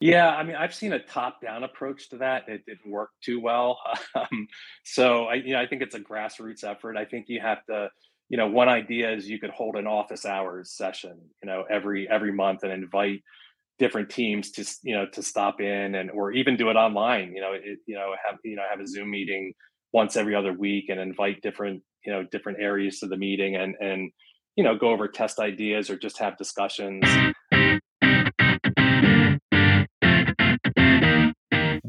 Yeah, I mean, I've seen a top-down approach to that. It didn't work too well. Um, so I, you know, I think it's a grassroots effort. I think you have to, you know, one idea is you could hold an office hours session, you know, every every month and invite different teams to, you know, to stop in and or even do it online. You know, it, you know, have you know have a Zoom meeting once every other week and invite different, you know, different areas to the meeting and and you know go over test ideas or just have discussions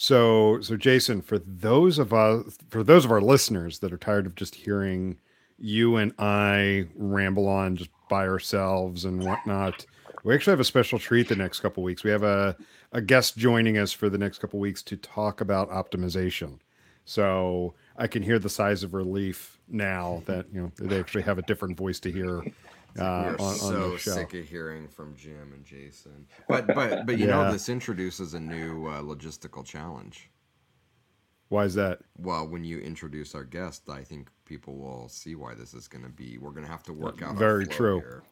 So, so Jason, for those of us, for those of our listeners that are tired of just hearing you and I ramble on just by ourselves and whatnot, we actually have a special treat the next couple weeks. We have a a guest joining us for the next couple weeks to talk about optimization. So I can hear the sighs of relief now that you know they actually have a different voice to hear uh, We're on, so on sick of hearing from Jim and Jason. But but but you yeah. know this introduces a new uh, logistical challenge. Why is that? Well, when you introduce our guest, I think people will see why this is going to be. We're going to have to work out. Very true. Here.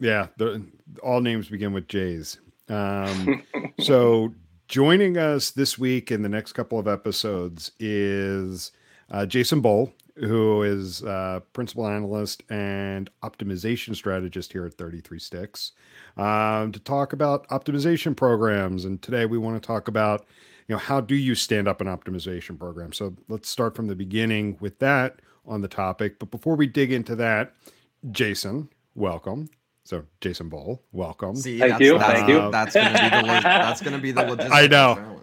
Yeah, the, all names begin with J's. Um, so joining us this week in the next couple of episodes is uh, Jason Boal who is a principal analyst and optimization strategist here at 33 Sticks, um, to talk about optimization programs. And today we want to talk about, you know, how do you stand up an optimization program? So let's start from the beginning with that on the topic. But before we dig into that, Jason, welcome. So Jason Boal, welcome. See, thank you. That's, thank you. That's going to be the that's going to be the logistical I know.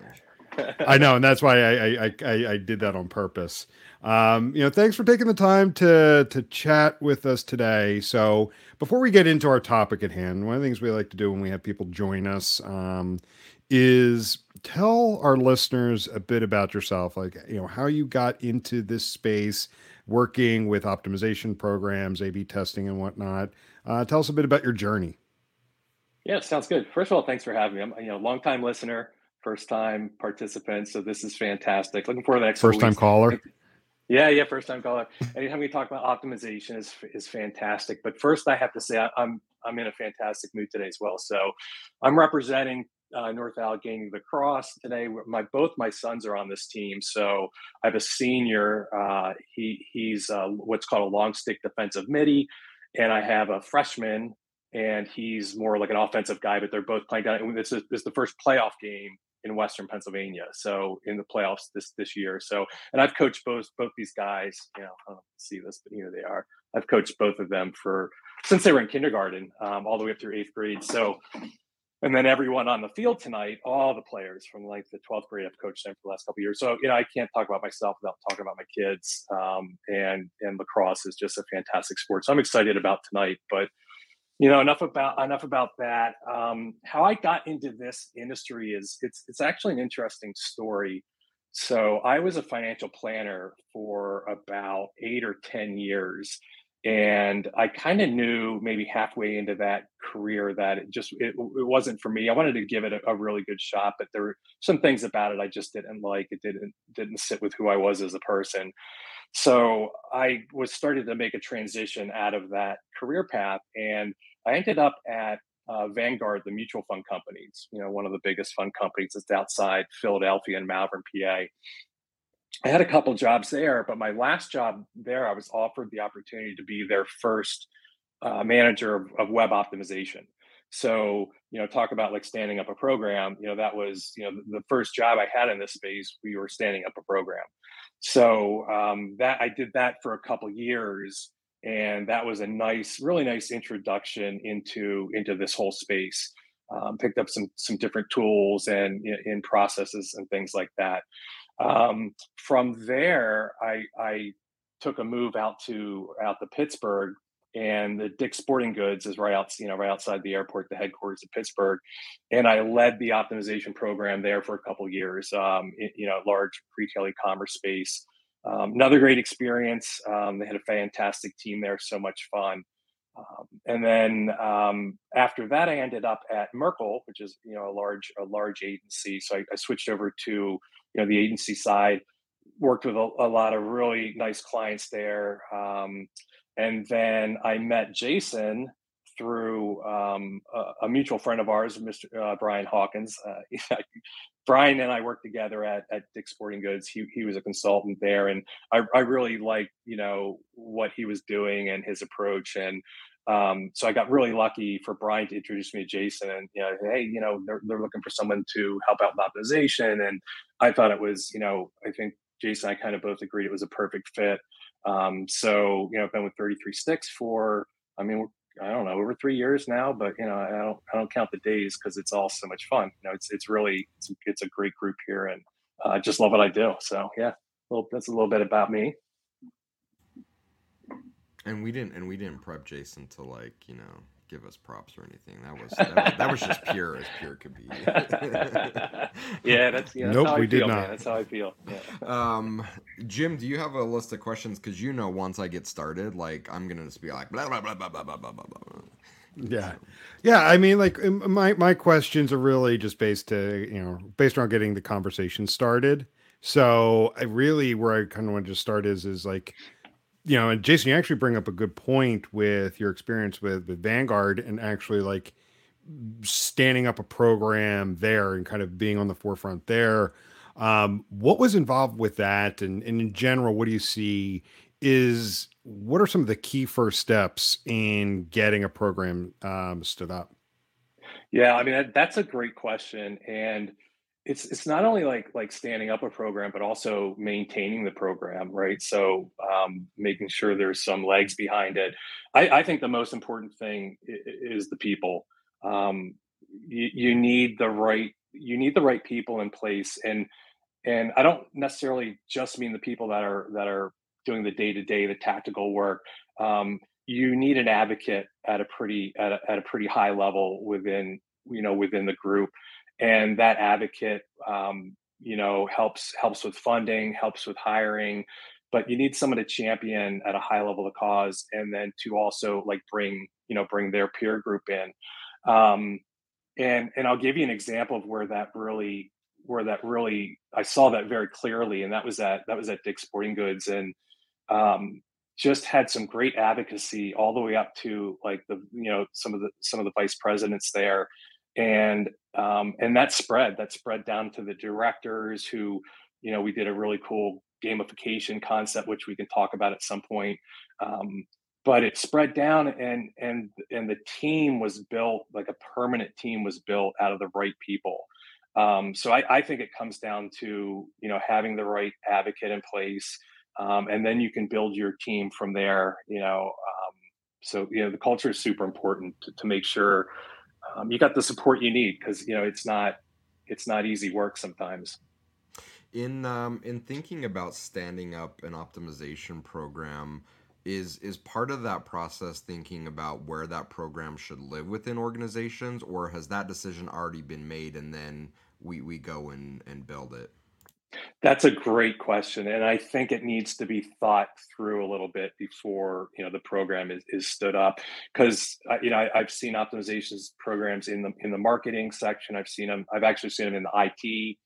I know, and that's why I, I I, I did that on purpose. Um, you know, thanks for taking the time to to chat with us today. So before we get into our topic at hand, one of the things we like to do when we have people join us um, is tell our listeners a bit about yourself, like you know how you got into this space, working with optimization programs, A/B testing, and whatnot. Uh, tell us a bit about your journey. Yeah, sounds good. First of all, thanks for having me. I'm you know long time listener first time participant. So this is fantastic. Looking forward to the next first time caller. Yeah, yeah, first time caller. Anytime we talk about optimization is is fantastic. But first, I have to say I, I'm I'm in a fantastic mood today as well. So I'm representing uh, North Allegheny lacrosse today. My both my sons are on this team. So I have a senior. Uh, he he's uh, what's called a long stick defensive midi, and I have a freshman, and he's more like an offensive guy. But they're both playing down. This is this is the first playoff game in Western Pennsylvania. So in the playoffs this this year. So and I've coached both both these guys. You know, I don't see this, but here they are. I've coached both of them for since they were in kindergarten, um, all the way up through eighth grade. So and then everyone on the field tonight, all the players from like the 12th grade, I've coached them for the last couple years. So, you know, I can't talk about myself without talking about my kids. Um, and, and lacrosse is just a fantastic sport. So I'm excited about tonight, but you know enough about enough about that. Um, how i got into this industry is it's it's actually an interesting story. So i was a financial planner for about eight or ten years and i kind of knew maybe halfway into that career that it just it, it wasn't for me. I wanted to give it a, a, really good shot but there were some things about it i just didn't like. It didn't didn't sit with who i was as a person so I was starting to make a transition out of that career path, and I ended up at uh, Vanguard, the mutual fund companies. You know, one of the biggest fund companies that's outside Philadelphia and Malvern, PA. I had a couple jobs there, but my last job there, I was offered the opportunity to be their first uh, manager of, of web optimization. So, you know, talk about like standing up a program, you know, that was, you know, the first job I had in this space, we were standing up a program. So um, that I did that for a couple years, and that was a nice, really nice introduction into into this whole space. Um, picked up some some different tools and in processes and things like that. Um, from there, I, I took a move out to out to Pittsburgh, and the Dick's Sporting Goods is right out, you know, right outside the airport, the headquarters of Pittsburgh, and I led the optimization program there for a couple years. Um, you know, large retail e-commerce space. Um, another great experience. Um, they had a fantastic team there, so much fun. Um, and then um, after that, I ended up at Merkle, which is you know a large a large agency. So I, I switched over to you know the agency side, worked with a, a lot of really nice clients there, um, and then I met Jason through um, a, a, mutual friend of ours, Mr. Uh, Brian Hawkins. Uh, Brian and I worked together at, at Dick's Sporting Goods. He, he was a consultant there, and I, I really liked you know what he was doing and his approach. And um, so I got really lucky for Brian to introduce me to Jason, and you know, hey, you know, they're they're looking for someone to help out with optimization, and I thought it was, you know, I think Jason and I kind of both agreed it was a perfect fit. Um, so you know, I've been with 33 Sticks for, I mean, I don't know, over three years now, but you know, I don't I don't count the days because it's all so much fun. You know, it's it's really it's, it's a great group here, and I uh, just love what I do. So yeah, well, that's a little bit about me. And we didn't and we didn't prep Jason to like you know give us props or anything. That was that, was, that was just pure as pure could be. yeah, that's yeah, that's nope. How we I did not. Man. That's how I feel. Yeah. Um, Jim, do you have a list of questions? Because you know, once I get started, like I'm gonna just be like blah blah blah blah blah blah blah blah. Yeah, yeah. I mean, like my my questions are really just based to you know based on getting the conversation started. So I really where I kind of want to start is is like you know, and Jason, you actually bring up a good point with your experience with with Vanguard and actually like standing up a program there and kind of being on the forefront there. Um, what was involved with that, and, and in general, what do you see is what are some of the key first steps in getting a program um, stood up? Yeah, I mean that's a great question, and it's it's not only like like standing up a program but also maintaining the program right? So um, making sure there's some legs behind it. I, I think the most important thing is the people. Um, you, you need the right you need the right people in place and and i don't necessarily just mean the people that are that are doing the day-to-day the tactical work. Um, you need an advocate at a pretty at a, at a pretty high level within you know within the group and that advocate um, you know helps helps with funding helps with hiring but you need someone to champion at a high level the cause and then to also like bring you know bring their peer group in. Um, and and i'll give you an example of where that really where that really i saw that very clearly and that was at that was at dick's sporting goods and um, just had some great advocacy all the way up to like the you know some of the some of the vice presidents there and um, and that spread that spread down to the directors who you know we did a really cool gamification concept which we can talk about at some point um, but it spread down and and and the team was built like a permanent team was built out of the right people. Um, so I, I, think it comes down to you know having the right advocate in place um, and then you can build your team from there you know um, so you know the culture is super important to, to make sure um, you got the support you need because you know it's not it's not easy work sometimes. In um, in thinking about standing up an optimization program, is is part of that process thinking about where that program should live within organizations, or has that decision already been made and then we we go and and build it? That's a great question, and I think it needs to be thought through a little bit before you know the program is, is stood up. Because uh, you know I, have seen optimizations programs in the in the marketing section. I've seen them. I've actually seen them in the IT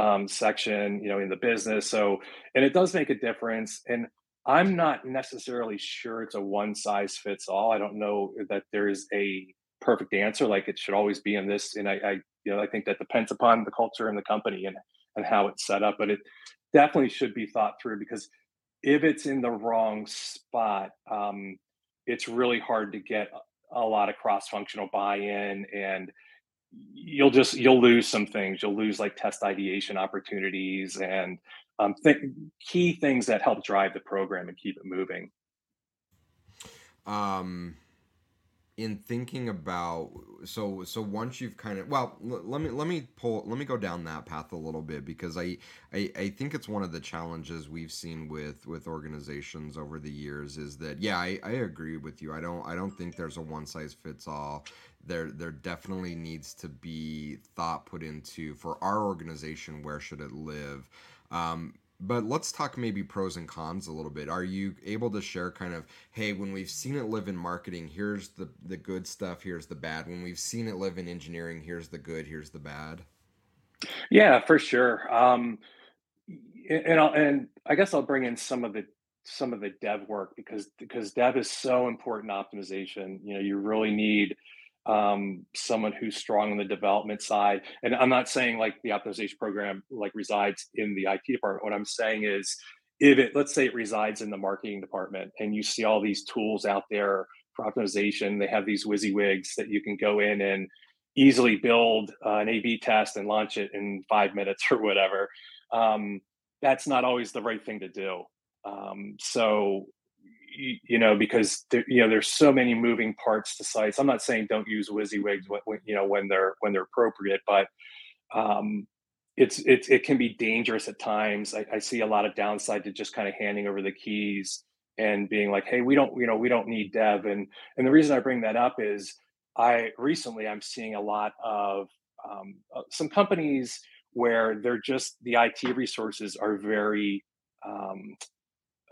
um, section. You know, in the business. So, and it does make a difference. And I'm not necessarily sure it's a one size fits all. I don't know that there is a perfect answer like it should always be in this. And I, I you know I think that depends upon the culture and the company and and how it's set up. But it definitely should be thought through because if it's in the wrong spot, um, it's really hard to get a lot of cross-functional buy-in and you'll just you'll lose some things you'll lose like test ideation opportunities and um, th- key things that help drive the program and keep it moving um in thinking about so so once you've kind of well l- let me let me pull let me go down that path a little bit because I, I i think it's one of the challenges we've seen with with organizations over the years is that yeah i i agree with you. I don't i don't think there's a one size fits all. There there definitely needs to be thought put into for our organization where should it live? Um, but let's talk maybe pros and cons a little bit. Are you able to share kind of, hey, when we've seen it live in marketing, here's the the good stuff, here's the bad. When we've seen it live in engineering, here's the good, here's the bad. Yeah, for sure. Um, and I'll, and I guess I'll bring in some of the some of the dev work because because dev is so important optimization. You know, you really need um, someone who's strong on the development side. And I'm not saying like the optimization program like resides in the IT department. What I'm saying is if it let's say it resides in the marketing department and you see all these tools out there for optimization, they have these WYSIWYGs that you can go in and easily build uh, an A/B test and launch it in five minutes or whatever. Um, that's not always the right thing to do. Um, so you know because there, you know there's so many moving parts to sites. I'm not saying don't use WYSIWYGs when, you know when they're when they're appropriate but um it's it's it can be dangerous at times. I, I see a lot of downside to just kind of handing over the keys and being like hey we don't you know we don't need dev. And and the reason i bring that up is i recently i'm seeing a lot of um, uh, some companies where they're just the it resources are very um,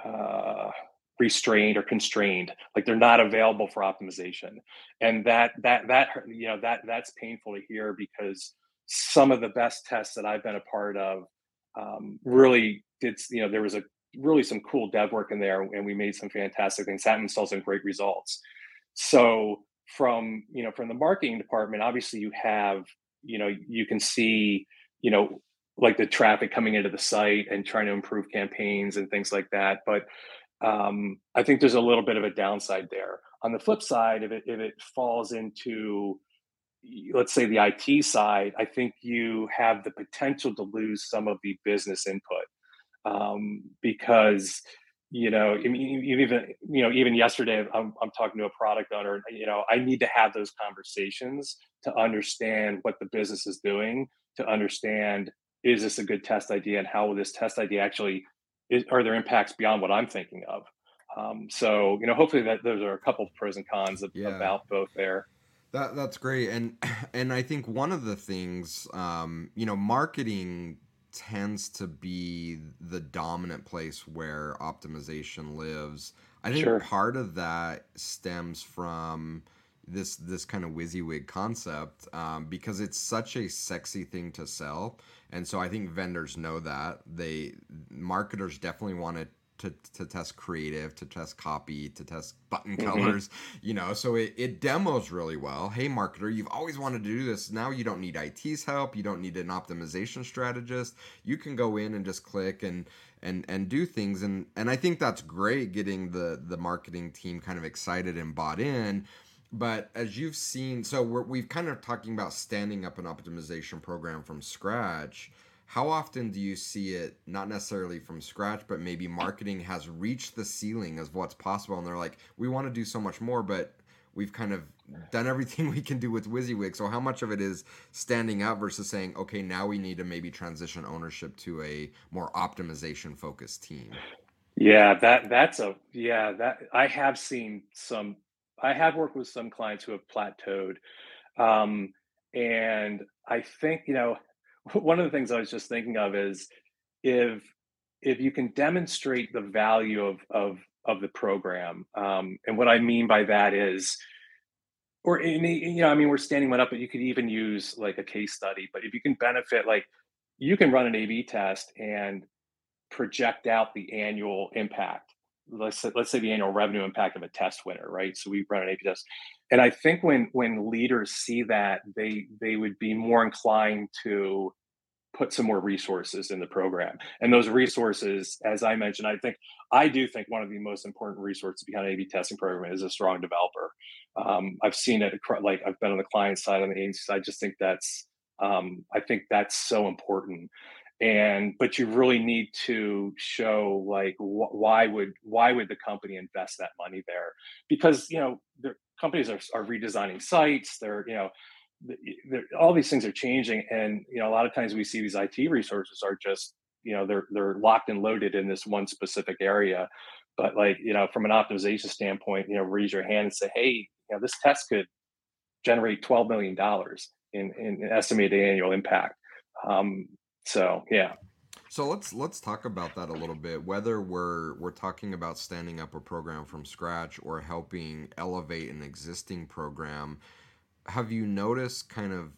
uh, restrained or constrained like they're not available for optimization. And that that that you know that that's painful to hear because some of the best tests that i've been a part of um, really did you know there was a really some cool dev work in there and we made some fantastic things. That saw some great results. So from you know from the marketing department obviously you have you know you can see you know like the traffic coming into the site and trying to improve campaigns and things like that. But um, I think there's a little bit of a downside there. On the flip side, if it if it falls into let's say the IT side, I think you have the potential to lose some of the business input um, because you know even you know even yesterday I'm, I'm talking to a product owner you know i need to have those conversations to understand what the business is doing to understand is this a good test idea and how will this test idea actually is, are there impacts beyond what I'm thinking of? Um, so you know, hopefully that those are a couple of pros and cons of, yeah. about both there. That that's great, and and I think one of the things, um, you know, marketing tends to be the dominant place where optimization lives. I think sure. part of that stems from this this kind of WYSIWYG concept um, because it's such a sexy thing to sell and so I think vendors know that. They marketers definitely want to to, to test creative, to test copy, to test button mm-hmm. colors, you know. So it, it demos really well. Hey, marketer, you've always wanted to do this. Now you don't need IT's help. You don't need an optimization strategist. You can go in and just click and and and do things. And and I think that's great getting the the marketing team kind of excited and bought in but as you've seen so we're, we've kind of talking about standing up an optimization program from scratch how often do you see it not necessarily from scratch but maybe marketing has reached the ceiling of what's possible and they're like we want to do so much more but we've kind of done everything we can do with WYSIWYG. So how much of it is standing up versus saying, okay, now we need to maybe transition ownership to a more optimization focused team? Yeah, that that's a yeah, that I have seen some I have worked with some clients who have plateaued. Um, and I think, you know, one of the things I was just thinking of is if if you can demonstrate the value of of of the program, um, and what I mean by that is, or any you know, I mean, we're standing one up, but you could even use like a case study. But if you can benefit, like you can run an A/B test and project out the annual impact let's say, let's say the annual revenue impact of a test winner, right? So we run an A/B test, and I think when when leaders see that, they they would be more inclined to put some more resources in the program. And those resources, as I mentioned, I think I do think one of the most important resources behind an A/B testing program is a strong developer. Um, I've seen it like I've been on the client side, on the agency side. I just think that's um, I think that's so important and but you really need to show like wh- why would why would the company invest that money there because you know the companies are, are redesigning sites. They're you know all these things are changing and you know a lot of times we see these it resources are just you know they're they're locked and loaded in this one specific area but like you know from an optimization standpoint you know raise your hand and say hey you know this test could generate 12 million dollars in, in estimated annual impact um, so yeah so let's let's talk about that a little bit whether we're we're talking about standing up a program from scratch or helping elevate an existing program have you noticed kind of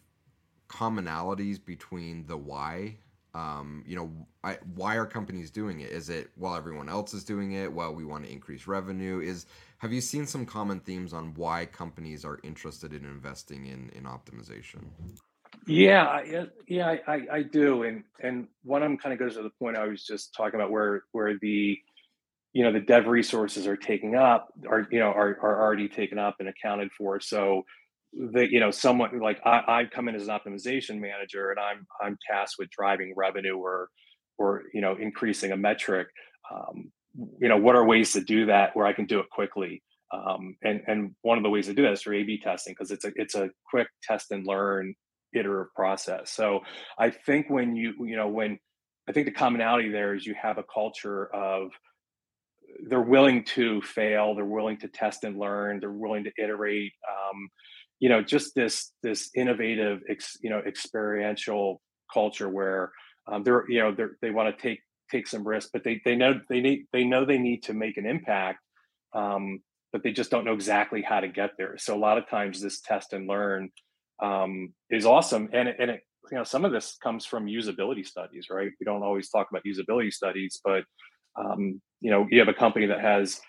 commonalities between the why? Um, you know, I, why are companies doing it? Is it while everyone else is doing it? Well, we want to increase revenue. Is have you seen some common themes on why companies are interested in investing in in optimization? Yeah, yeah, I, I do, and and one of them kind of goes to the point I was just talking about, where where the you know the dev resources are taking up, are you know are are already taken up and accounted for. So that you know someone like I, I come in as an optimization manager and i'm i'm tasked with driving revenue or or you know increasing a metric um, you know what are ways to do that where i can do it quickly um, and and one of the ways to do that is through a b testing because it's a it's a quick test and learn iterative process. So i think when you you know when i think the commonality there is you have a culture of they're willing to fail they're willing to test and learn they're willing to iterate um, you know just this this innovative ex, you know experiential culture where um, they're you know they're, they want to take take some risks but they they know they need they know they need to make an impact um, but they just don't know exactly how to get there. So a lot of times this test and learn um, is awesome and it, and it you know some of this comes from usability studies right? We don't always talk about usability studies but um, you know you have a company that has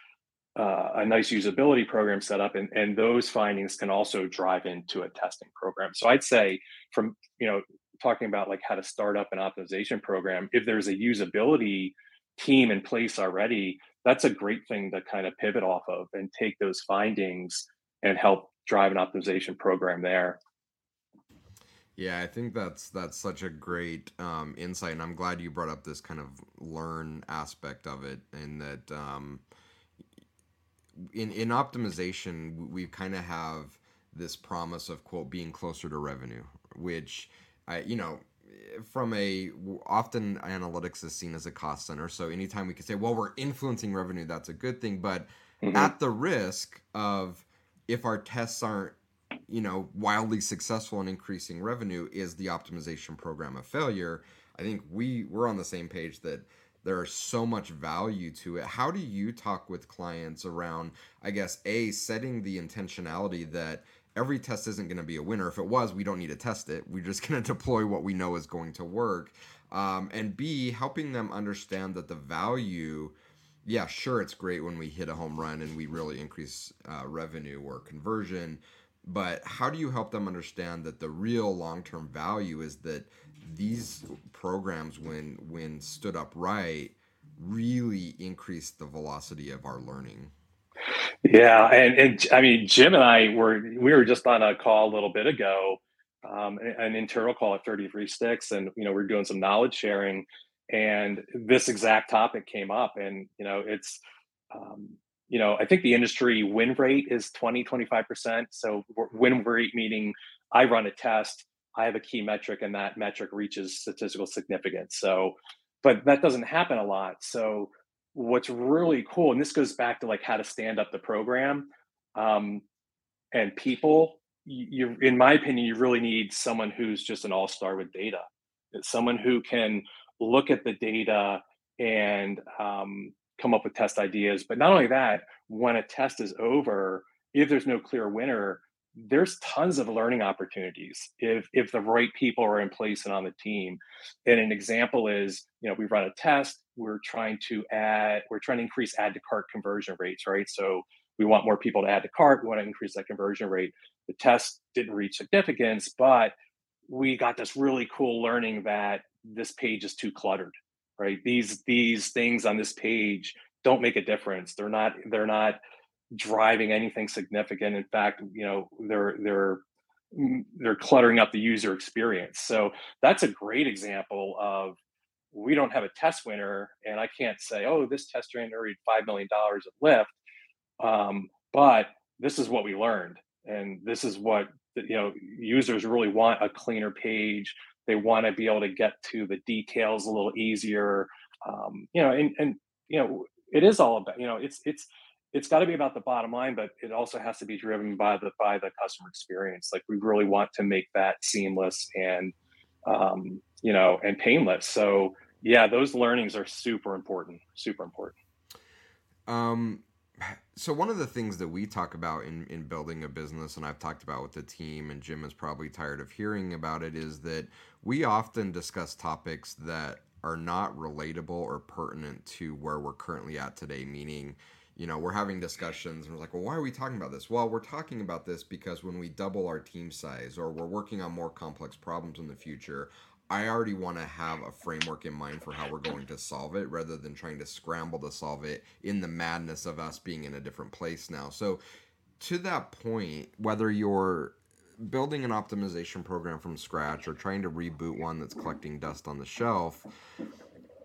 uh, a nice usability program set up and, and those findings can also drive into a testing program. So i'd say from you know talking about like how to start up an optimization program if there's a usability team in place already that's a great thing to kind of pivot off of and take those findings and help drive an optimization program there yeah, I think that's that's such a great um, insight, and I'm glad you brought up this kind of learn aspect of it, and that um, in in optimization, we kind of have this promise of quote being closer to revenue, which I you know from a often analytics is seen as a cost center. So anytime we can say, well, we're influencing revenue, that's a good thing, but mm-hmm. at the risk of if our tests aren't you know wildly successful in increasing revenue is the optimization program a failure i think we we're on the same page that there's so much value to it. How do you talk with clients around, I guess, A, setting the intentionality that every test isn't going to be a winner. If it was, we don't need to test it. We're just going to deploy what we know is going to work. Um, and B, helping them understand that the value, yeah, sure, it's great when we hit a home run and we really increase uh, revenue or conversion. But how do you help them understand that the real long term value is that these programs when when stood up right really increase the velocity of our learning? Yeah and, and i mean jim and i were we were just on a call a little bit ago um, an internal call at 33 sticks and you know we're doing some knowledge sharing and this exact topic came up and you know it's um, you know i think the industry win rate is 20 25% so win rate meaning i run a test I have a key metric and that metric reaches statistical significance. So, but that doesn't happen a lot. So, what's really cool, and this goes back to like how to stand up the program um, and people. You, in my opinion, you really need someone who's just an all star with data. It's someone who can look at the data and um, come up with test ideas. But not only that, when a test is over, if there's no clear winner, there's tons of learning opportunities if if the right people are in place and on the team. And an example is you know we run a test we're trying to add we're trying to increase add to cart conversion rates right? So we want more people to add to cart we want to increase that conversion rate. The test didn't reach significance but we got this really cool learning that this page is too cluttered right these these things on this page don't make a difference they're not they're not driving anything significant. In fact, you know, they're they're mm, they're cluttering up the user experience. So that's a great example of we don't have a test winner, and I can't say, oh, this test generated five million dollars of lift. Um, but this is what we learned and this is what you know users really want a cleaner page they want to be able to get to the details a little easier um, you know and and you know it is all about you know it's it's it's got to be about the bottom line but it also has to be driven by the by the customer experience. Like we really want to make that seamless and um, you know and painless. So yeah those learnings are super important super important. Um so one of the things that we talk about in, in building a business and i've talked about with the team and jim is probably tired of hearing about it is that we often discuss topics that are not relatable or pertinent to where we're currently at today. Meaning you know we're having discussions and we're like well why are we talking about this? Well we're talking about this because when we double our team size or we're working on more complex problems in the future I already want to have a framework in mind for how we're going to solve it rather than trying to scramble to solve it in the madness of us being in a different place now. So, to that point, whether you're building an optimization program from scratch or trying to reboot one that's collecting dust on the shelf,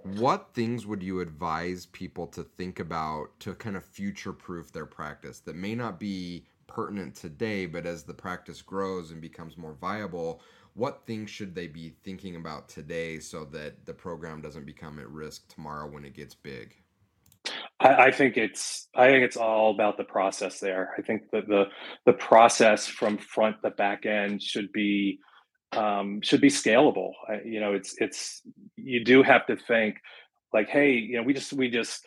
what things would you advise people to think about to kind of future proof their practice that may not be pertinent today, but as the practice grows and becomes more viable? What things should they be thinking about today so that the program doesn't become at risk tomorrow when it gets big? I, I think it's I think it's all about the process there. I think that the the process from front to back end should be um, should be scalable. I, you know, it's it's you do have to think like, hey, you know, we just we just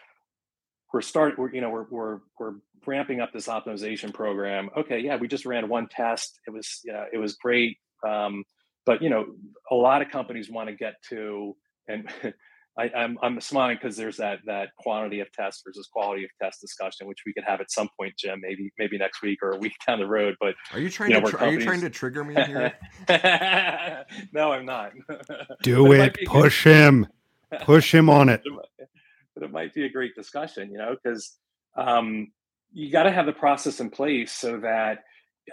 we're start we're you know we're we're we're ramping up this optimization program. Okay, yeah, we just ran one test. It was yeah, it was great. Um, but you know, a lot of companies want to get to, and I, am I'm, I'm smiling because there's that that quantity of tests versus quality of test discussion, which we could have at some point, Jim. Maybe maybe next week or a week down the road. But are you trying you know, to tr- companies... are you trying to trigger me here? no, I'm not. Do it. it Push good... him. Push him on it. but it might be a great discussion, you know, because um, you got to have the process in place so that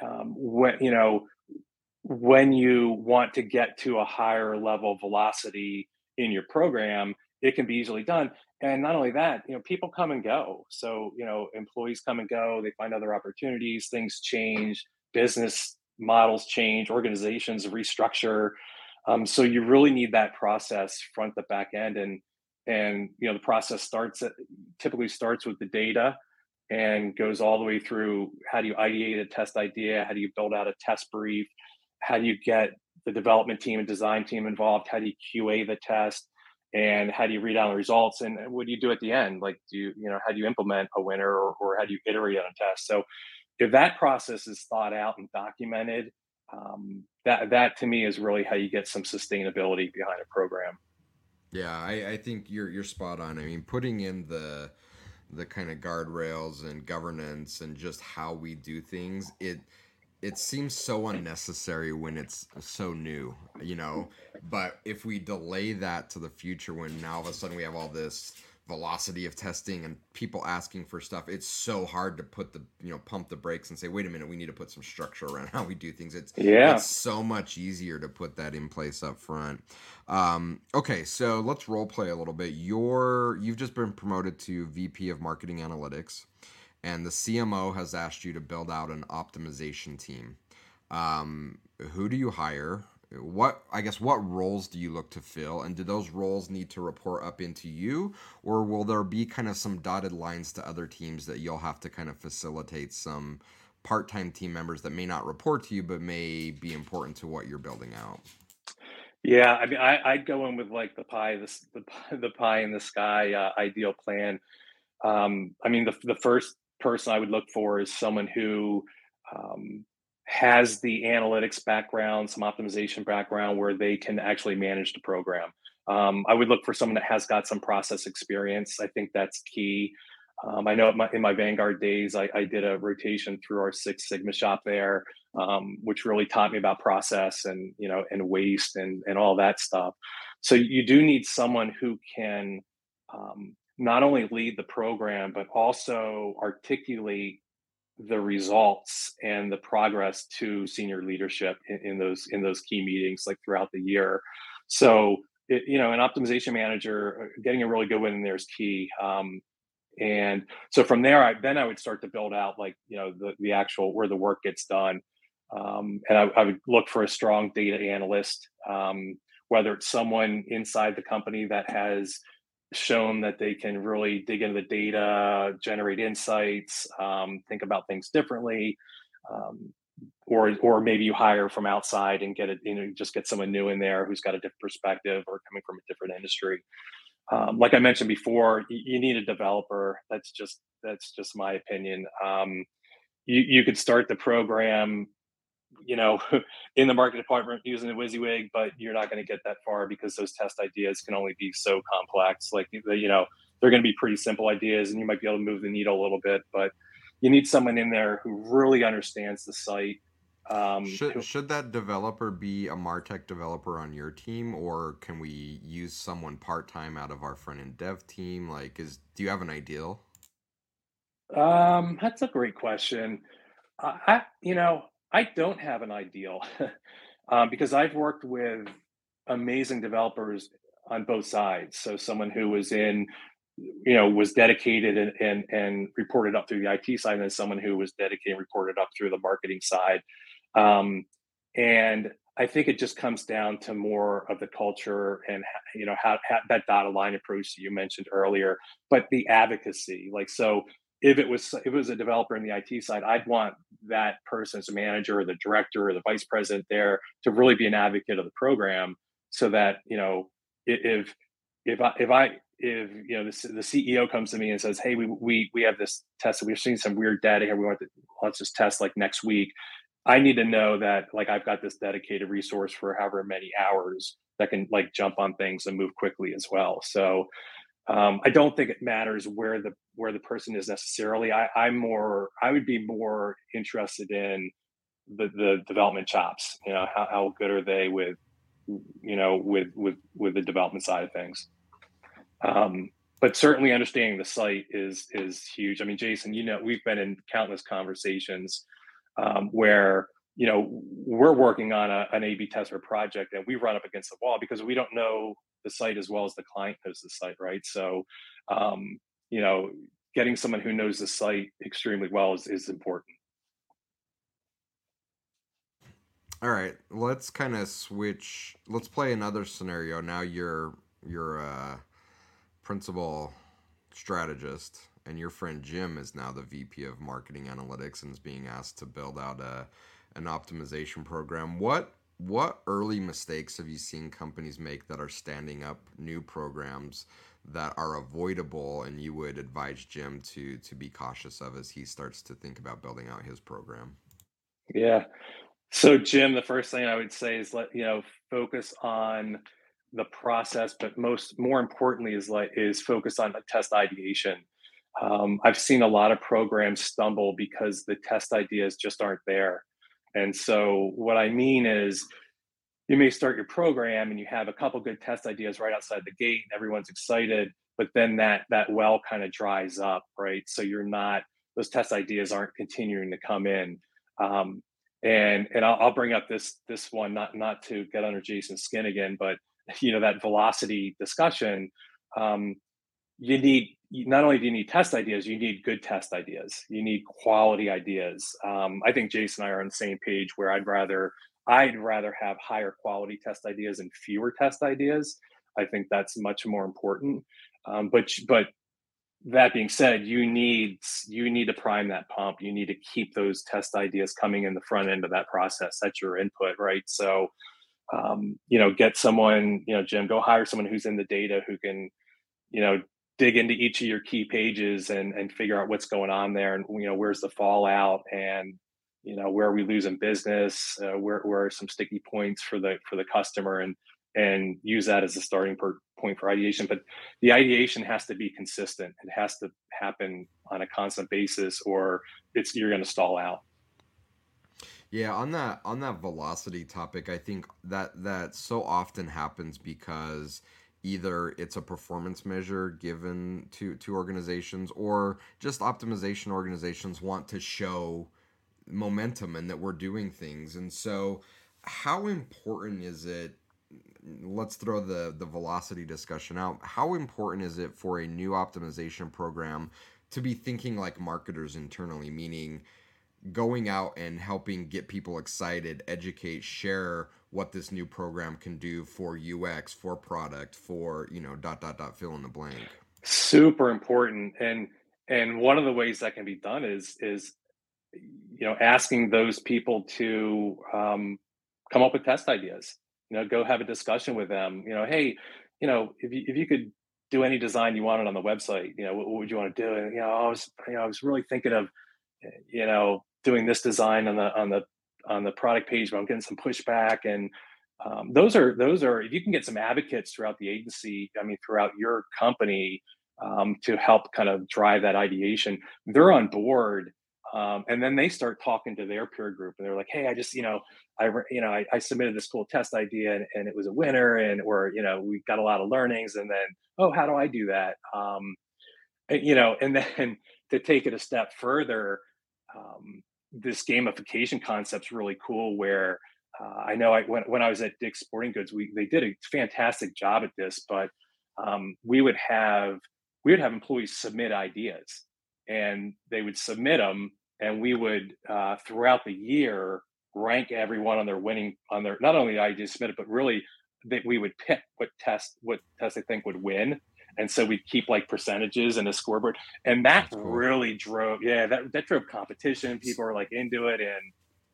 um, when you know when you want to get to a higher level velocity in your program, it can be easily done. And not only that, you know, people come and go. So, you know, employees come and go, they find other opportunities, things change, business models change, organizations restructure. Um, so you really need that process front to back end. And and you know, the process starts at, typically starts with the data and goes all the way through how do you ideate a test idea, how do you build out a test brief, how do you get the development team and design team involved? How do you QA the test? And how do you read out the results? And what do you do at the end? Like, do you, you know, how do you implement a winner or, or how do you iterate on a test? So if that process is thought out and documented, um, that that to me is really how you get some sustainability behind a program. Yeah, I, I think you're you're spot on. I mean, putting in the the kind of guardrails and governance and just how we do things, it it seems so unnecessary when it's so new, you know. But if we delay that to the future, when now all of a sudden we have all this velocity of testing and people asking for stuff, it's so hard to put the you know pump the brakes and say, wait a minute, we need to put some structure around how we do things. It's yeah, it's so much easier to put that in place up front. Um, okay, so let's role play a little bit. You're you've just been promoted to VP of Marketing Analytics and the CMO has asked you to build out an optimization team. Um, who do you hire? What I guess what roles do you look to fill, and do those roles need to report up into you, or will there be kind of some dotted lines to other teams that you'll have to kind of facilitate some part-time team members that may not report to you but may be important to what you're building out? Yeah, I mean, I, I'd go in with like the pie, this the the pie in the sky uh, ideal plan. Um, I mean, the the first person I would look for is someone who um, has the analytics background, some optimization background where they can actually manage the program. Um, I would look for someone that has got some process experience. I think that's key. Um, I know my, in my Vanguard days, I, I, did a rotation through our Six Sigma shop there, um, which really taught me about process and you know and waste and and all that stuff. So you do need someone who can um, not only lead the program, but also articulate the results and the progress to senior leadership in, in those in those key meetings like throughout the year. So it, you know, an optimization manager uh, getting a really good one in there is key. Um, And so from there, I, then I would start to build out like you know the the actual where the work gets done, um, and I, I, would look for a strong data analyst, um, whether it's someone inside the company that has shown that they can really dig into the data, generate insights, um, think about things differently, um, or or maybe you hire from outside and get it, you know, just get someone new in there who's got a different perspective or coming from a different industry. Um, like I mentioned before, you, you, need a developer. That's just that's just my opinion. Um, you you could start the program, you know, in the market department using the WYSIWYG, but you're not going to get that far because those test ideas can only be so complex. Like you know, they're going to be pretty simple ideas, and you might be able to move the needle a little bit, but you need someone in there who really understands the site um, should should that developer be a Martech developer on your team, or can we use someone part time out of our front end dev team? Like, is do you have an ideal? Um, that's a great question. I, you know, I don't have an ideal um, because I've worked with amazing developers on both sides. So someone who was in, you know, was dedicated and and, and reported up through the IT side, and then someone who was dedicated and reported up through the marketing side. Um, and I think it just comes down to more of the culture and you know how, how that dotted line approach that you mentioned earlier, but the advocacy. Like so, if it was if it was a developer in the IT side, I'd want that person as a manager or the director or the vice president there to really be an advocate of the program, so that you know if if I if I if you know the, the CEO comes to me and says, "Hey, we we we have this test. We're seeing some weird data here. We want to let's just test like next week." I need to know that like I've got this dedicated resource for however many hours that can like jump on things and move quickly as well. So um, I don't think it matters where the where the person is necessarily. I, I'm more I would be more interested in the the development chops. You know, how, how good are they with you know with with with the development side of things. Um, but certainly understanding the site is is huge. I mean, Jason, you know, we've been in countless conversations um, where you know we're working on a, an A/B test or project and we run up against the wall because we don't know the site as well as the client knows the site, right? So, um, you know, getting someone who knows the site extremely well is, is important. All right, let's kind of switch. Let's play another scenario. Now you're you're a principal strategist and your friend Jim is now the VP of Marketing Analytics and is being asked to build out a an optimization program. What what early mistakes have you seen companies make that are standing up new programs that are avoidable and you would advise Jim to to be cautious of as he starts to think about building out his program? Yeah. So Jim, the first thing I would say is let you know focus on the process, but most more importantly is like is focus on the test ideation. Um, I've seen a lot of programs stumble because the test ideas just aren't there. And so, what I mean is, you may start your program and you have a couple good test ideas right outside the gate, and everyone's excited, but then that that well kind of dries up, right? So you're not those test ideas aren't continuing to come in. Um, and and I'll, I'll bring up this this one not not to get under Jason's skin again, but you know that velocity discussion. Um, you need not only do you need test ideas, you need good test ideas. You need quality ideas. Um, I think Jason and I are on the same page where I'd rather I'd rather have higher quality test ideas and fewer test ideas. I think that's much more important. Um, but but that being said, you need you need to prime that pump. You need to keep those test ideas coming in the front end of that process. That's your input, right? So, um, you know, get someone, you know, Jim, go hire someone who's in the data who can, you know, dig into each of your key pages and and figure out what's going on there and you know where's the fallout and you know where are we losing business uh, where, where are some sticky points for the for the customer and and use that as a starting per, point for ideation. But the ideation has to be consistent. It has to happen on a constant basis or it's you're going to stall out. Yeah on that on that velocity topic i think that that so often happens because either it's a performance measure given to to organizations or just optimization organizations want to show momentum and that we're doing things and so how important is it let's throw the the velocity discussion out. How important is it for a new optimization program to be thinking like marketers internally, meaning going out and helping get people excited, educate, share what this new program can do for UX, for product, for, you know, dot dot dot fill in the blank. Super important. And and one of the ways that can be done is is you know asking those people to um, come up with test ideas you know go have a discussion with them you know hey you know if you, if you could do any design you wanted on the website you know what, what would you want to do and you know i was you know i was really thinking of you know doing this design on the on the on the product page but i'm getting some pushback and um, those are those are if you can get some advocates throughout the agency i mean throughout your company um, to help kind of drive that ideation they're on board um, and then they start talking to their peer group and they're like hey i just you know i you know i, I submitted this cool test idea and, and, it was a winner and or you know we got a lot of learnings and then oh how do i do that? Um, and, you know and then to take it a step further um, this gamification concept's really cool where uh, i know I, when, when i was at dick's sporting goods we they did a fantastic job at this but um, we would have we would have employees submit ideas and they would submit them and we would uh, throughout the year rank everyone on their winning on their not only the ideas submitted but really that we would pick what test what test they think would win and so we'd keep like percentages and a scoreboard. And that cool. really drove yeah that, that drove competition. People were like into it and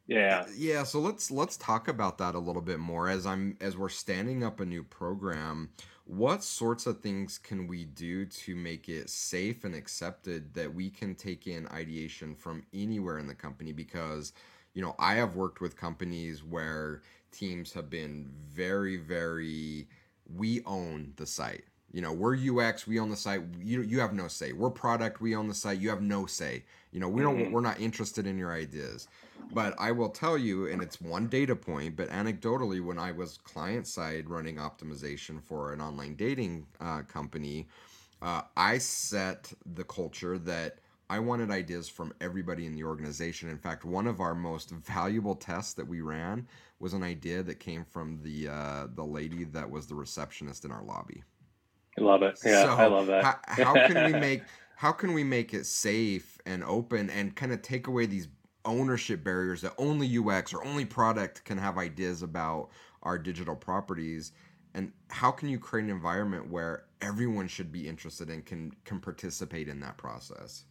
yeah. Uh, yeah so let's let's talk about that a little bit more. As i'm as we're standing up a new program what sorts of things can we do to make it safe and accepted that we can take in ideation from anywhere in the company? Because you know i have worked with companies where teams have been very very we own the site you know we're ux we own the site you, you have no say we're product we own the site you have no say you know we don't mm-hmm. we're not interested in your ideas but I will tell you, and it's one data point, but anecdotally, when I was client side running optimization for an online dating uh, company, uh, I set the culture that I wanted ideas from everybody in the organization. In fact, one of our most valuable tests that we ran was an idea that came from the uh, the lady that was the receptionist in our lobby. I love it. Yeah, so I love that. how, how can we make how can we make it safe and open and kind of take away these ownership barriers that only UX or only product can have ideas about our digital properties? And how can you create an environment where everyone should be interested and can can participate in that process?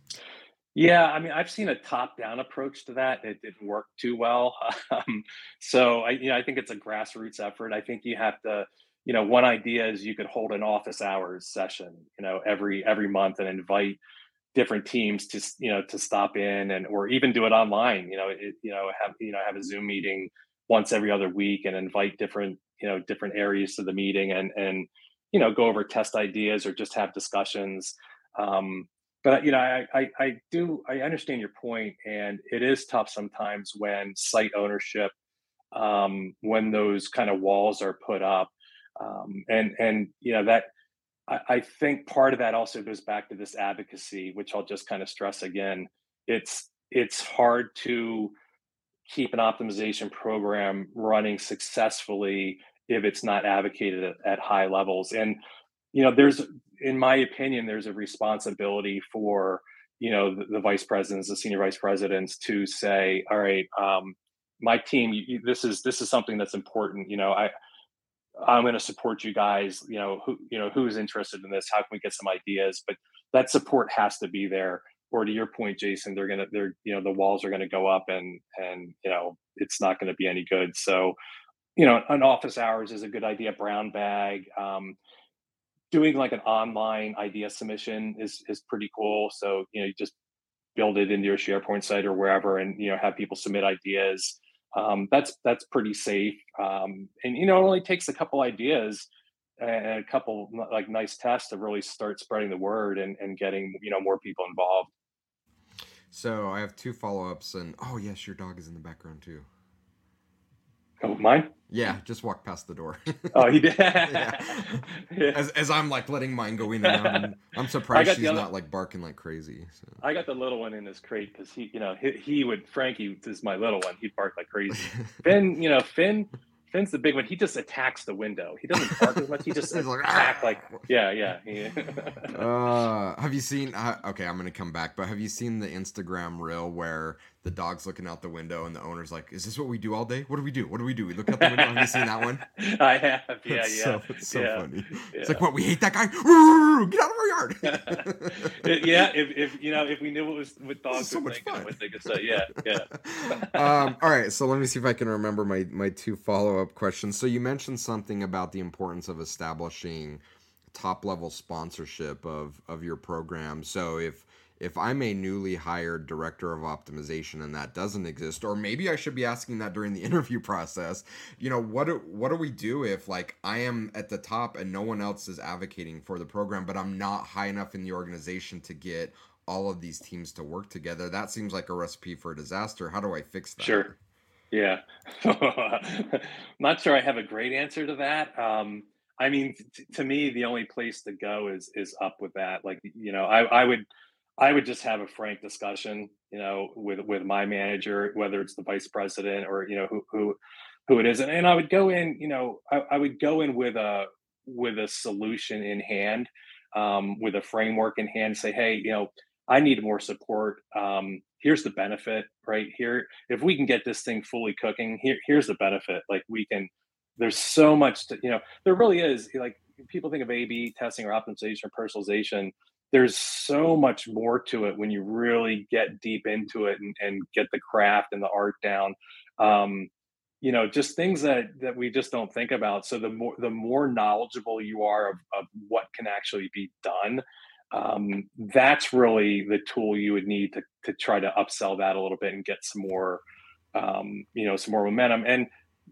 Yeah i mean i've seen a top down approach to that. It didn't work too well. Um, so i you know i think it's a grassroots effort. I think you have to you know one idea is you could hold an office hours session you know every every month and invite different teams to you know to stop in and or even do it online you know it, you know have you know have a zoom meeting once every other week and invite different you know different areas to the meeting and and you know go over test ideas or just have discussions. Um, but you know I, I i do i understand your point and it is tough sometimes when site ownership um, when those kind of walls are put up um, and and you know that I, I think part of that also goes back to this advocacy, which I'll just kind of stress again. It's it's hard to keep an optimization program running successfully if it's not advocated at, at, high levels and you know there's in my opinion there's a responsibility for you know the, the vice presidents the senior vice presidents to say all right um, my team you, this is this is something that's important you know i I'm going to support you guys. You know, who you know who's interested in this? How can we get some ideas? But that support has to be there. Or to your point, Jason, they're gonna they're you know the walls are going to go up and and you know it's not going to be any good. So, you know, an office hours is a good idea. Brown bag. Um, doing like an online idea submission is is pretty cool. So you know, you just build it into your SharePoint site or wherever, and you know have people submit ideas um, that's that's pretty safe. Um, and you know, it only takes a couple ideas and a couple like nice tests to really start spreading the word and, and getting you know more people involved. So I have two follow ups, and oh yes, your dog is in the background too. Oh, mine? Yeah, just walk past the door. oh, he did. yeah. yeah. As, as I'm like letting mine go in and out, and I'm surprised she's other... not like barking like crazy. So. I got the little one in his crate because he, you know, he, he would Frankie is my little one. He'd bark like crazy. Finn, you know, Finn, Finn's the big one. He just attacks the window. He doesn't bark as much. He just like, attack like yeah, yeah. uh, have you seen? Uh, okay, I'm gonna come back, but have you seen the Instagram reel where the dog's looking out the window and the owner's like, "Is this what we do all day? What do we do? What do we do? We look out the window." have you seen that one? I have. Yeah, it's yeah. So, it's so yeah, funny. yeah. It's like, what? We hate that guy. Get out of our yard. yeah, if, if you know if we knew what was with dogs so much fun. what they could say. Yeah, yeah. um, all right, so let me see if I can remember my my two follow up questions. So you mentioned something about the importance of establishing top level sponsorship of of your program. So if if I'm a newly hired director of optimization and that doesn't exist, or maybe I should be asking that during the interview process, you know, what do, what do we do if like I am at the top and no one else is advocating for the program, but I'm not high enough in the organization to get all of these teams to work together? That seems like a recipe for a disaster. How do I fix that? Sure. Yeah. Not sure I have a great answer to that. Um, I mean, t- to me, the only place to go is is up with that. Like, you know, I, I would I would just have a frank discussion, you know, with with my manager, whether it's the vice president or you know who who who it is, and, and I would go in, you know, I, I would go in with a with a solution in hand, um, with a framework in hand. Say, hey, you know, I need more support. Um, here's the benefit, right here. If we can get this thing fully cooking, here here's the benefit. Like we can. There's so much to you know. There really is. Like people think of A/B testing or optimization or personalization there's so much more to it when you really get deep into it and, and get the craft and the art down. Um, you know just things that that we just don't think about. So the more the more knowledgeable you are of, of what can actually be done um, that's really the tool you would need to, to try to upsell that a little bit and get some more um, you know some more momentum. And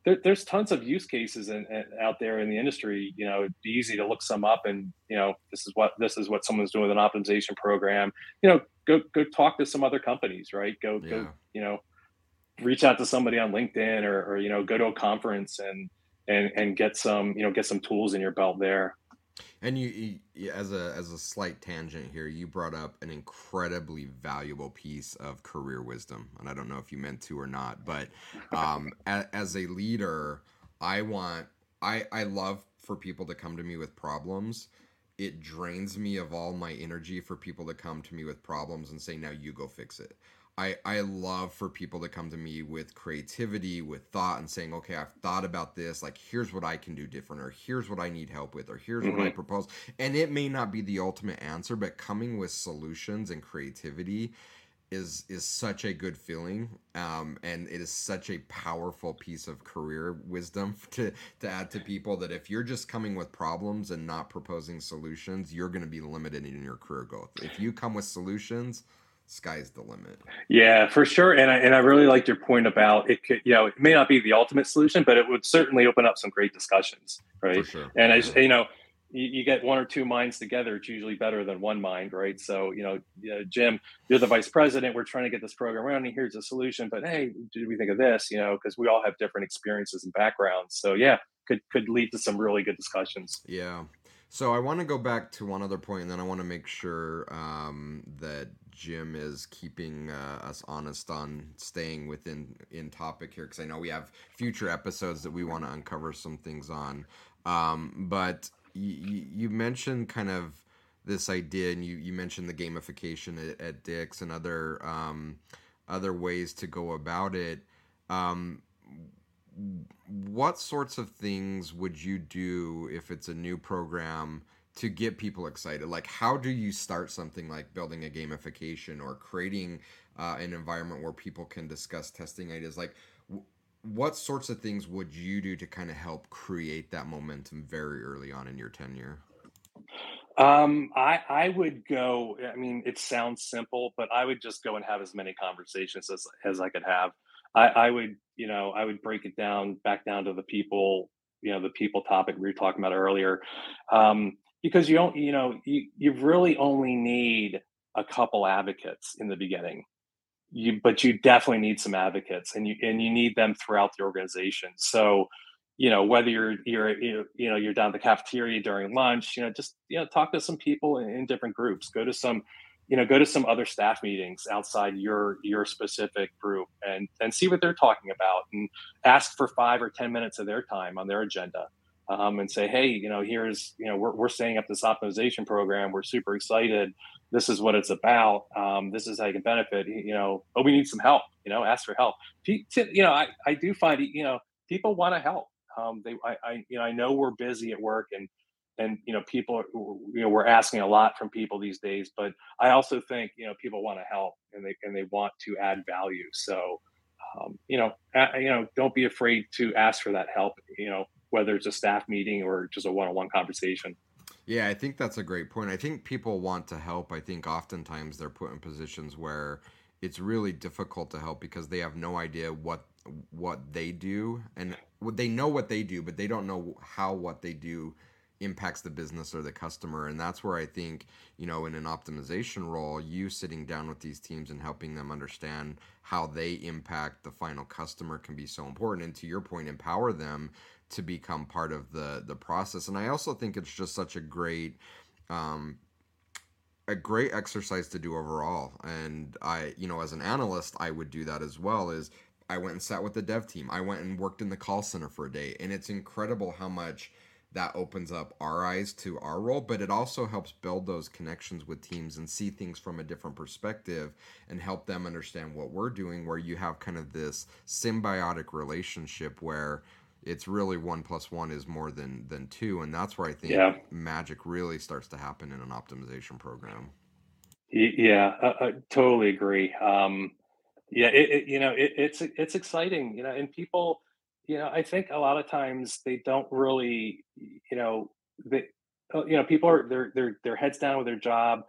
there, there's tons of use cases in, in, out there in the industry. You know, it'd be easy to look some up, and you know, this is what this is what someone's doing with an optimization program. You know, go go talk to some other companies, right? Go yeah. go, you know, reach out to somebody on LinkedIn, or, or you know, go to a conference and and and get some you know get some tools in your belt there. And you, you, as a as a slight tangent here, you brought up an incredibly valuable piece of career wisdom, and I don't know if you meant to or not, but um, as, as a leader, I want I I love for people to come to me with problems. It drains me of all my energy for people to come to me with problems and say, "Now you go fix it." I, I love for people to come to me with creativity, with thought, and saying, okay, I've thought about this. Like, here's what I can do different, or here's what I need help with, or here's mm-hmm. what I propose. And it may not be the ultimate answer, but coming with solutions and creativity is is such a good feeling um, and it is such a powerful piece of career wisdom to to add to people that if you're just coming with problems and not proposing solutions you're going to be limited in your career growth if you come with solutions sky's the limit. Yeah, for sure. And I, and I really liked your point about it could, you know, it may not be the ultimate solution, but it would certainly open up some great discussions. Right. Sure. And as you know, you, you, get one or two minds together, it's usually better than one mind. Right. So, you know, you know, Jim, you're the vice president. We're trying to get this program running. Here's a solution, but Hey, did we think of this? You know, cause we all have different experiences and backgrounds. So yeah, could, could lead to some really good discussions. Yeah. So I want to go back to one other point, and then I want to make sure um, that Jim is keeping uh, us honest on staying within in topic here because I know we have future episodes that we want to uncover some things on. Um, but y- you mentioned kind of this idea, and you, you mentioned the gamification at, at Dick's and other um, other ways to go about it. Um, what sorts of things would you do if it's a new program? To get people excited like how do you start something like building a gamification or creating uh, an environment where people can discuss testing ideas like w- what sorts of things would you do to kind of help create that momentum very early on in your tenure um, I I would go. I mean, it sounds simple, but I would just go and have as many conversations as as I could have. I, I would, you know, I would break it down back down to the people, you know, the people topic we were talking about earlier. Um, because you don't you know you, you really only need a couple advocates in the beginning. You but you definitely need some advocates and you and you need them throughout the organization. So you know whether you're you're you know you're down the cafeteria during lunch you know just you know talk to some people in, in different groups. Go to some you know go to some other staff meetings outside your your specific group and and see what they're talking about and ask for five or ten minutes of their time on their agenda um, and say hey you know here's you know we're, we're setting up this optimization program we're super excited this is what it's about um, this is how you can benefit you know oh we need some help you know ask for help you know i, I do find you know people want to help um, they I, I you know i know we're busy at work and and you know people you know we're asking a lot from people these days but i also think you know people want to help and they and they want to add value so um, you know you know don't be afraid to ask for that help you know whether it's a staff meeting or just a one-on-one conversation. Yeah i think that's a great point. I think people want to help. I think oftentimes they're put in positions where it's really difficult to help because they have no idea what what they do and they know what they do but they don't know how what they do impacts the business or the customer. And that's where i think you know in an optimization role you sitting down with these teams and helping them understand how they impact the final customer can be so important. And to your point empower them to become part of the the process. And i also think it's just such a great um, a great exercise to do overall. And i you know as an analyst i would do that as well is i went and sat with the dev team. I went and worked in the call center for a day. And it's incredible how much that opens up our eyes to our role, but it also helps build those connections with teams and see things from a different perspective and help them understand what we're doing, where you have kind of this symbiotic relationship where it's really one plus one is more than than two and that's where i think yeah. magic really starts to happen in an optimization program yeah i, I totally agree um, yeah it, it, you know it, it's it's exciting you know and people you know, I think a lot of times they don't really, you know, they, uh, you know, people are they're they're their heads down with their job,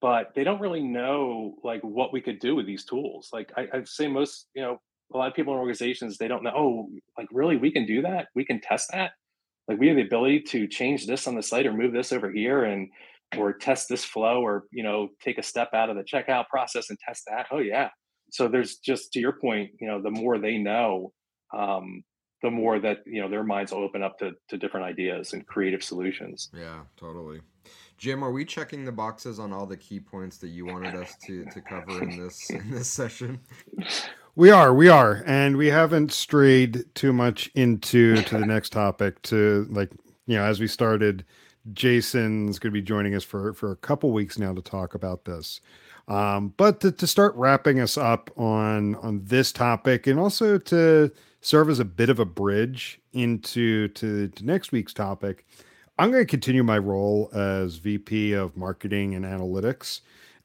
but they don't really know like what we could do with these tools. Like I, I'd say most, you know, a lot of people in organizations they don't know. Oh, like really, we can do that. We can test that. Like we have the ability to change this on the site or move this over here and or test this flow or you know take a step out of the checkout process and test that. Oh yeah. So there's just to your point, you know, the more they know, um, the more that you know their minds will open up to, to different ideas and creative solutions yeah totally jim are we checking the boxes on all the key points that you wanted us to to cover in this in this session we are we are and we haven't strayed too much into to the next topic to like you know as we started jason's going to be joining us for for a couple weeks now to talk about this um, but to, to start wrapping us up on on this topic and also to serve as a bit of a bridge into to, to next week's topic, I'm going to continue my role as VP of Marketing and Analytics.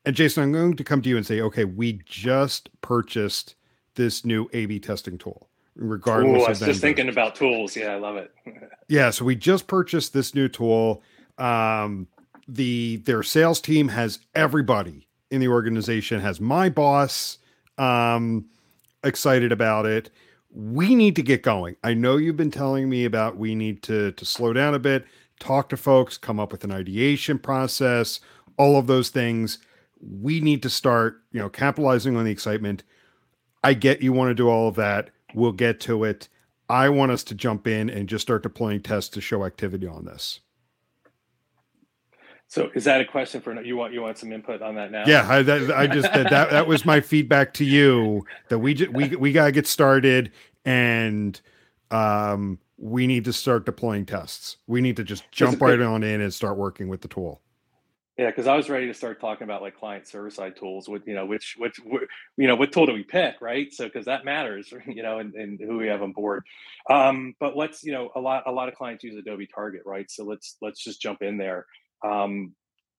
And Jason, I'm going to come to you and say, okay, we just purchased this new A/B testing tool. Regardless, Ooh, I was just thinking about tools. Yeah, I love it. yeah, so we just purchased this new tool. Um, the their sales team has everybody in the organization has my boss um, excited about it we need to get going. I know you've been telling me about we need to to slow down a bit, talk to folks, come up with an ideation process, all of those things. We need to start, you know, capitalizing on the excitement. I get you want to do all of that. We'll get to it. I want us to jump in and just start deploying tests to show activity on this. So is that a question for you? Want you want some input on that now? Yeah, I, that, I just that, that that was my feedback to you that we just, we we gotta get started and um we need to start deploying tests. We need to just jump right on in and start working with the tool. Yeah, because I was ready to start talking about like client server side tools. With you know, which which you know, what tool do we pick, right? So because that matters, you know, and, and who we have on board. Um, but let's you know, a lot a lot of clients use Adobe Target, right? So let's let's just jump in there um,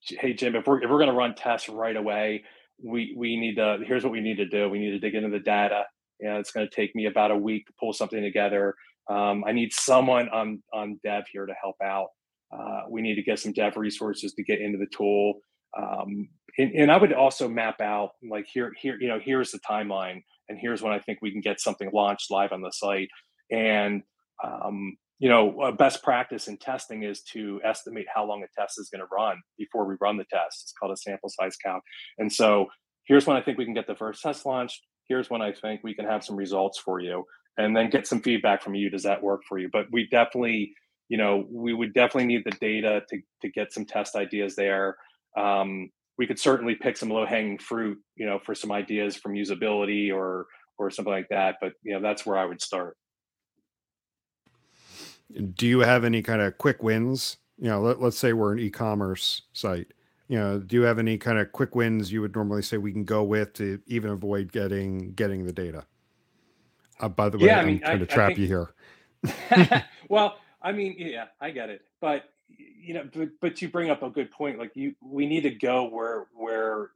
hey Jim, if we're if we're going to run tests right away, we we need to. Here's what we need to do. We need to dig into the data. and it's going to take me about a week to pull something together. Um, I need someone on on dev here to help out. Uh, we need to get some dev resources to get into the tool. Um, and, and, I would also map out like here here you know here's the timeline and here's when I think we can get something launched live on the site. And um, you know, a best practice in testing is to estimate how long a test is going to run before we run the test. It's called a sample size count. And so here's when I think we can get the first test launched. Here's when I think we can have some results for you and then get some feedback from you. Does that work for you? But we definitely, you know, we would definitely need the data to, to get some test ideas there. Um, we could certainly pick some low hanging fruit, you know, for some ideas from usability or or something like that. But you know, that's where I would start. Do you have any kind of quick wins? You know, let, let's say we're an e-commerce site. You know, do you have any kind of quick wins you would normally say we can go with to even avoid getting getting the data? Uh, by the way, yeah, I mean, I'm trying I, to trap think, you here. well, I mean, yeah, I get it, but you know, but, but you bring up a good point. Like you, we need to go where where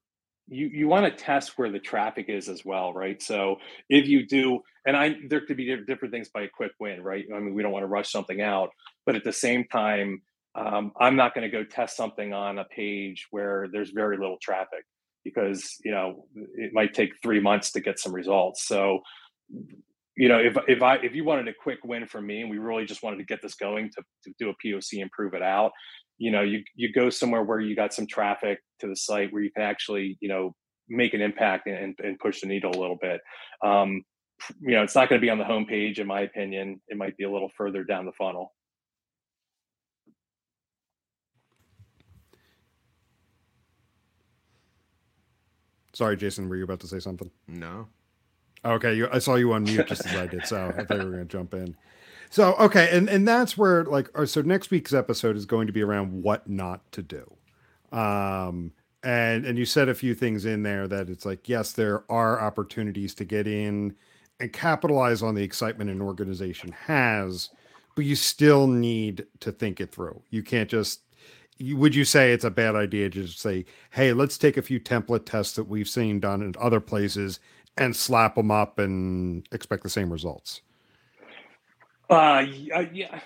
you you want to test where the traffic is as well, right? So if you do, and I there could be different things by a quick win, right? I mean, we don't want to rush something out, but at the same time, um, I'm not going to go test something on a page where there's very little traffic because you know it might take three months to get some results. So you know, if if I if you wanted a quick win for me and we really just wanted to get this going to, to do a POC and prove it out, you know, you you go somewhere where you got some traffic to the site where you can actually, you know, make an impact and, and push the needle a little bit. Um, you know, it's not going to be on the homepage, in my opinion. It might be a little further down the funnel. Sorry, Jason, were you about to say something? No. Okay, you, I saw you on mute just as I did, so I thought you were going to jump in. So okay, and and that's where like uh, so next week's episode is going to be around what not to do. Um and and you said a few things in there that it's like yes, there are opportunities to get in and capitalize on the excitement an organization has, but you still need to think it through. You can't just would you say it's a bad idea to just say, "Hey, let's take a few template tests that we've seen done in other places and slap them up and expect the same results? Uh, yeah,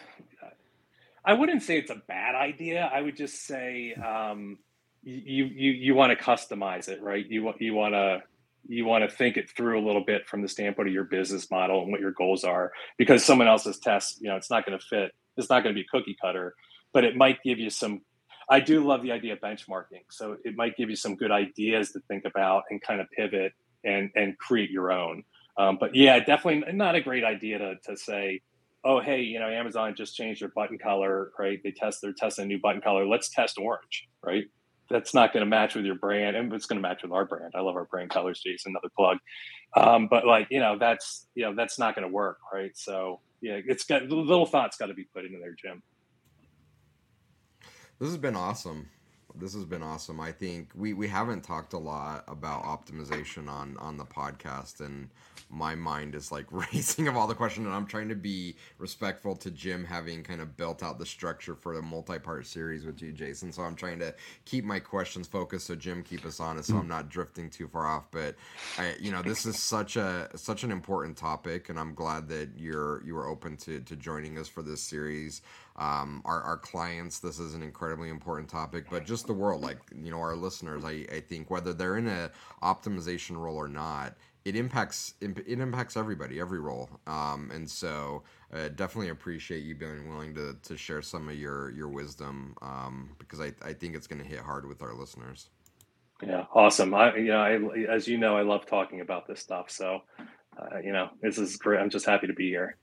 I wouldn't say it's a bad idea. I would just say um, you you you want to customize it, right? You want you want to you want to think it through a little bit from the standpoint of your business model and what your goals are, because someone else's test, you know, it's not going to fit. It's not going to be cookie cutter, but it might give you some. I do love the idea of benchmarking, so it might give you some good ideas to think about and kind of pivot and and create your own. Um, but yeah, definitely not a great idea to to say, oh hey, you know, Amazon just changed their button color, right? They test they're testing a new button color. Let's test orange, right? That's not going to match with your brand, and it's going to match with our brand. I love our brand colors, Jason. Another plug, um, but like you know, that's you know, that's not going to work, right? So yeah, it's got little thoughts got to be put into there, Jim. This has been awesome this has been awesome. I think we, we haven't talked a lot about optimization on on the podcast, and my mind is like racing of all the questions. And I'm trying to be respectful to Jim having kind of built out the structure for the multi-part series with you, Jason. So I'm trying to keep my questions focused, so Jim keep us honest, so hmm. I'm not drifting too far off. But I, you know, this is such a such an important topic, and I'm glad that you're you were open to to joining us for this series um, our, our clients this is an incredibly important topic but just the world like you know our listeners i, I think whether they're in a optimization role or not it impacts it impacts everybody every role. Um, and so uh, definitely appreciate you being willing to, to share some of your your wisdom um, because I, I think it's going to hit hard with our listeners. Yeah awesome. I you know I, as you know i love talking about this stuff so uh, you know this is great. I'm just happy to be here.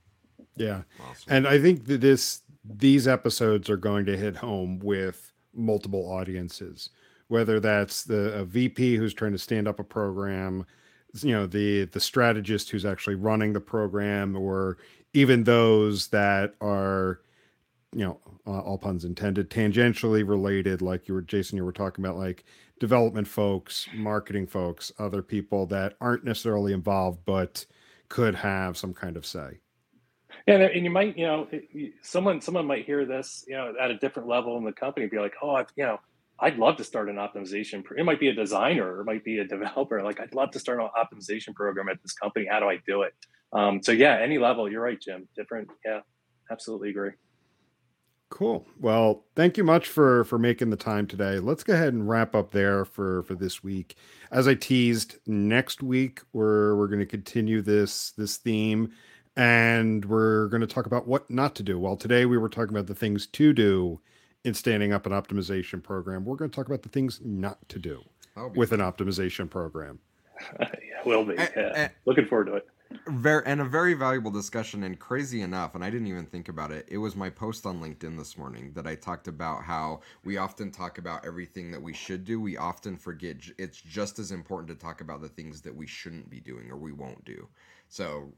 Yeah. Awesome. and i think that this these episodes are going to hit home with multiple audiences, whether that's the VP who's trying to stand up a program, you know, the the strategist who's actually running the program, or even those that are, you know, all puns intended, tangentially related, like you were Jason, you were talking about, like development folks, marketing folks, other people that aren't necessarily involved but could have some kind of say. Yeah, and you might, you know, someone someone might hear this, you know, at a different level in the company, be like, oh, I've, you know, I'd love to start an optimization. Pro-. It might be a designer, it might be a developer. Like, I'd love to start an optimization program at this company. How do I do it? Um, so yeah, any level. You're right, Jim. Different. Yeah, absolutely agree. Cool. Well, thank you much for for making the time today. Let's go ahead and wrap up there for for this week. As I teased, next week we're we're going to continue this this theme and we're going to talk about what not to do. Well, today we were talking about the things to do in standing up an optimization program. We're going to talk about the things not to do with an optimization program. yeah, will be. Yeah. Looking forward to it. very and a very valuable discussion and crazy enough and i didn't even think about it it was my post on linkedin this morning that i talked about how we often talk about everything that we should do we often forget it's just as important to talk about the things that we shouldn't be doing or we won't do so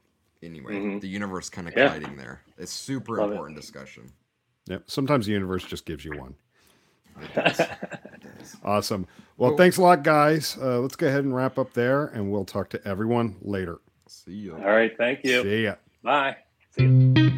anyway mm-hmm. the universe kind of yeah. colliding there it's super Love important it. discussion yep sometimes the universe just gives you one awesome well cool. thanks a lot guys uh, let's go ahead and wrap up there and we'll talk to everyone later See you. All right. Thank you. See ya. Bye. See you.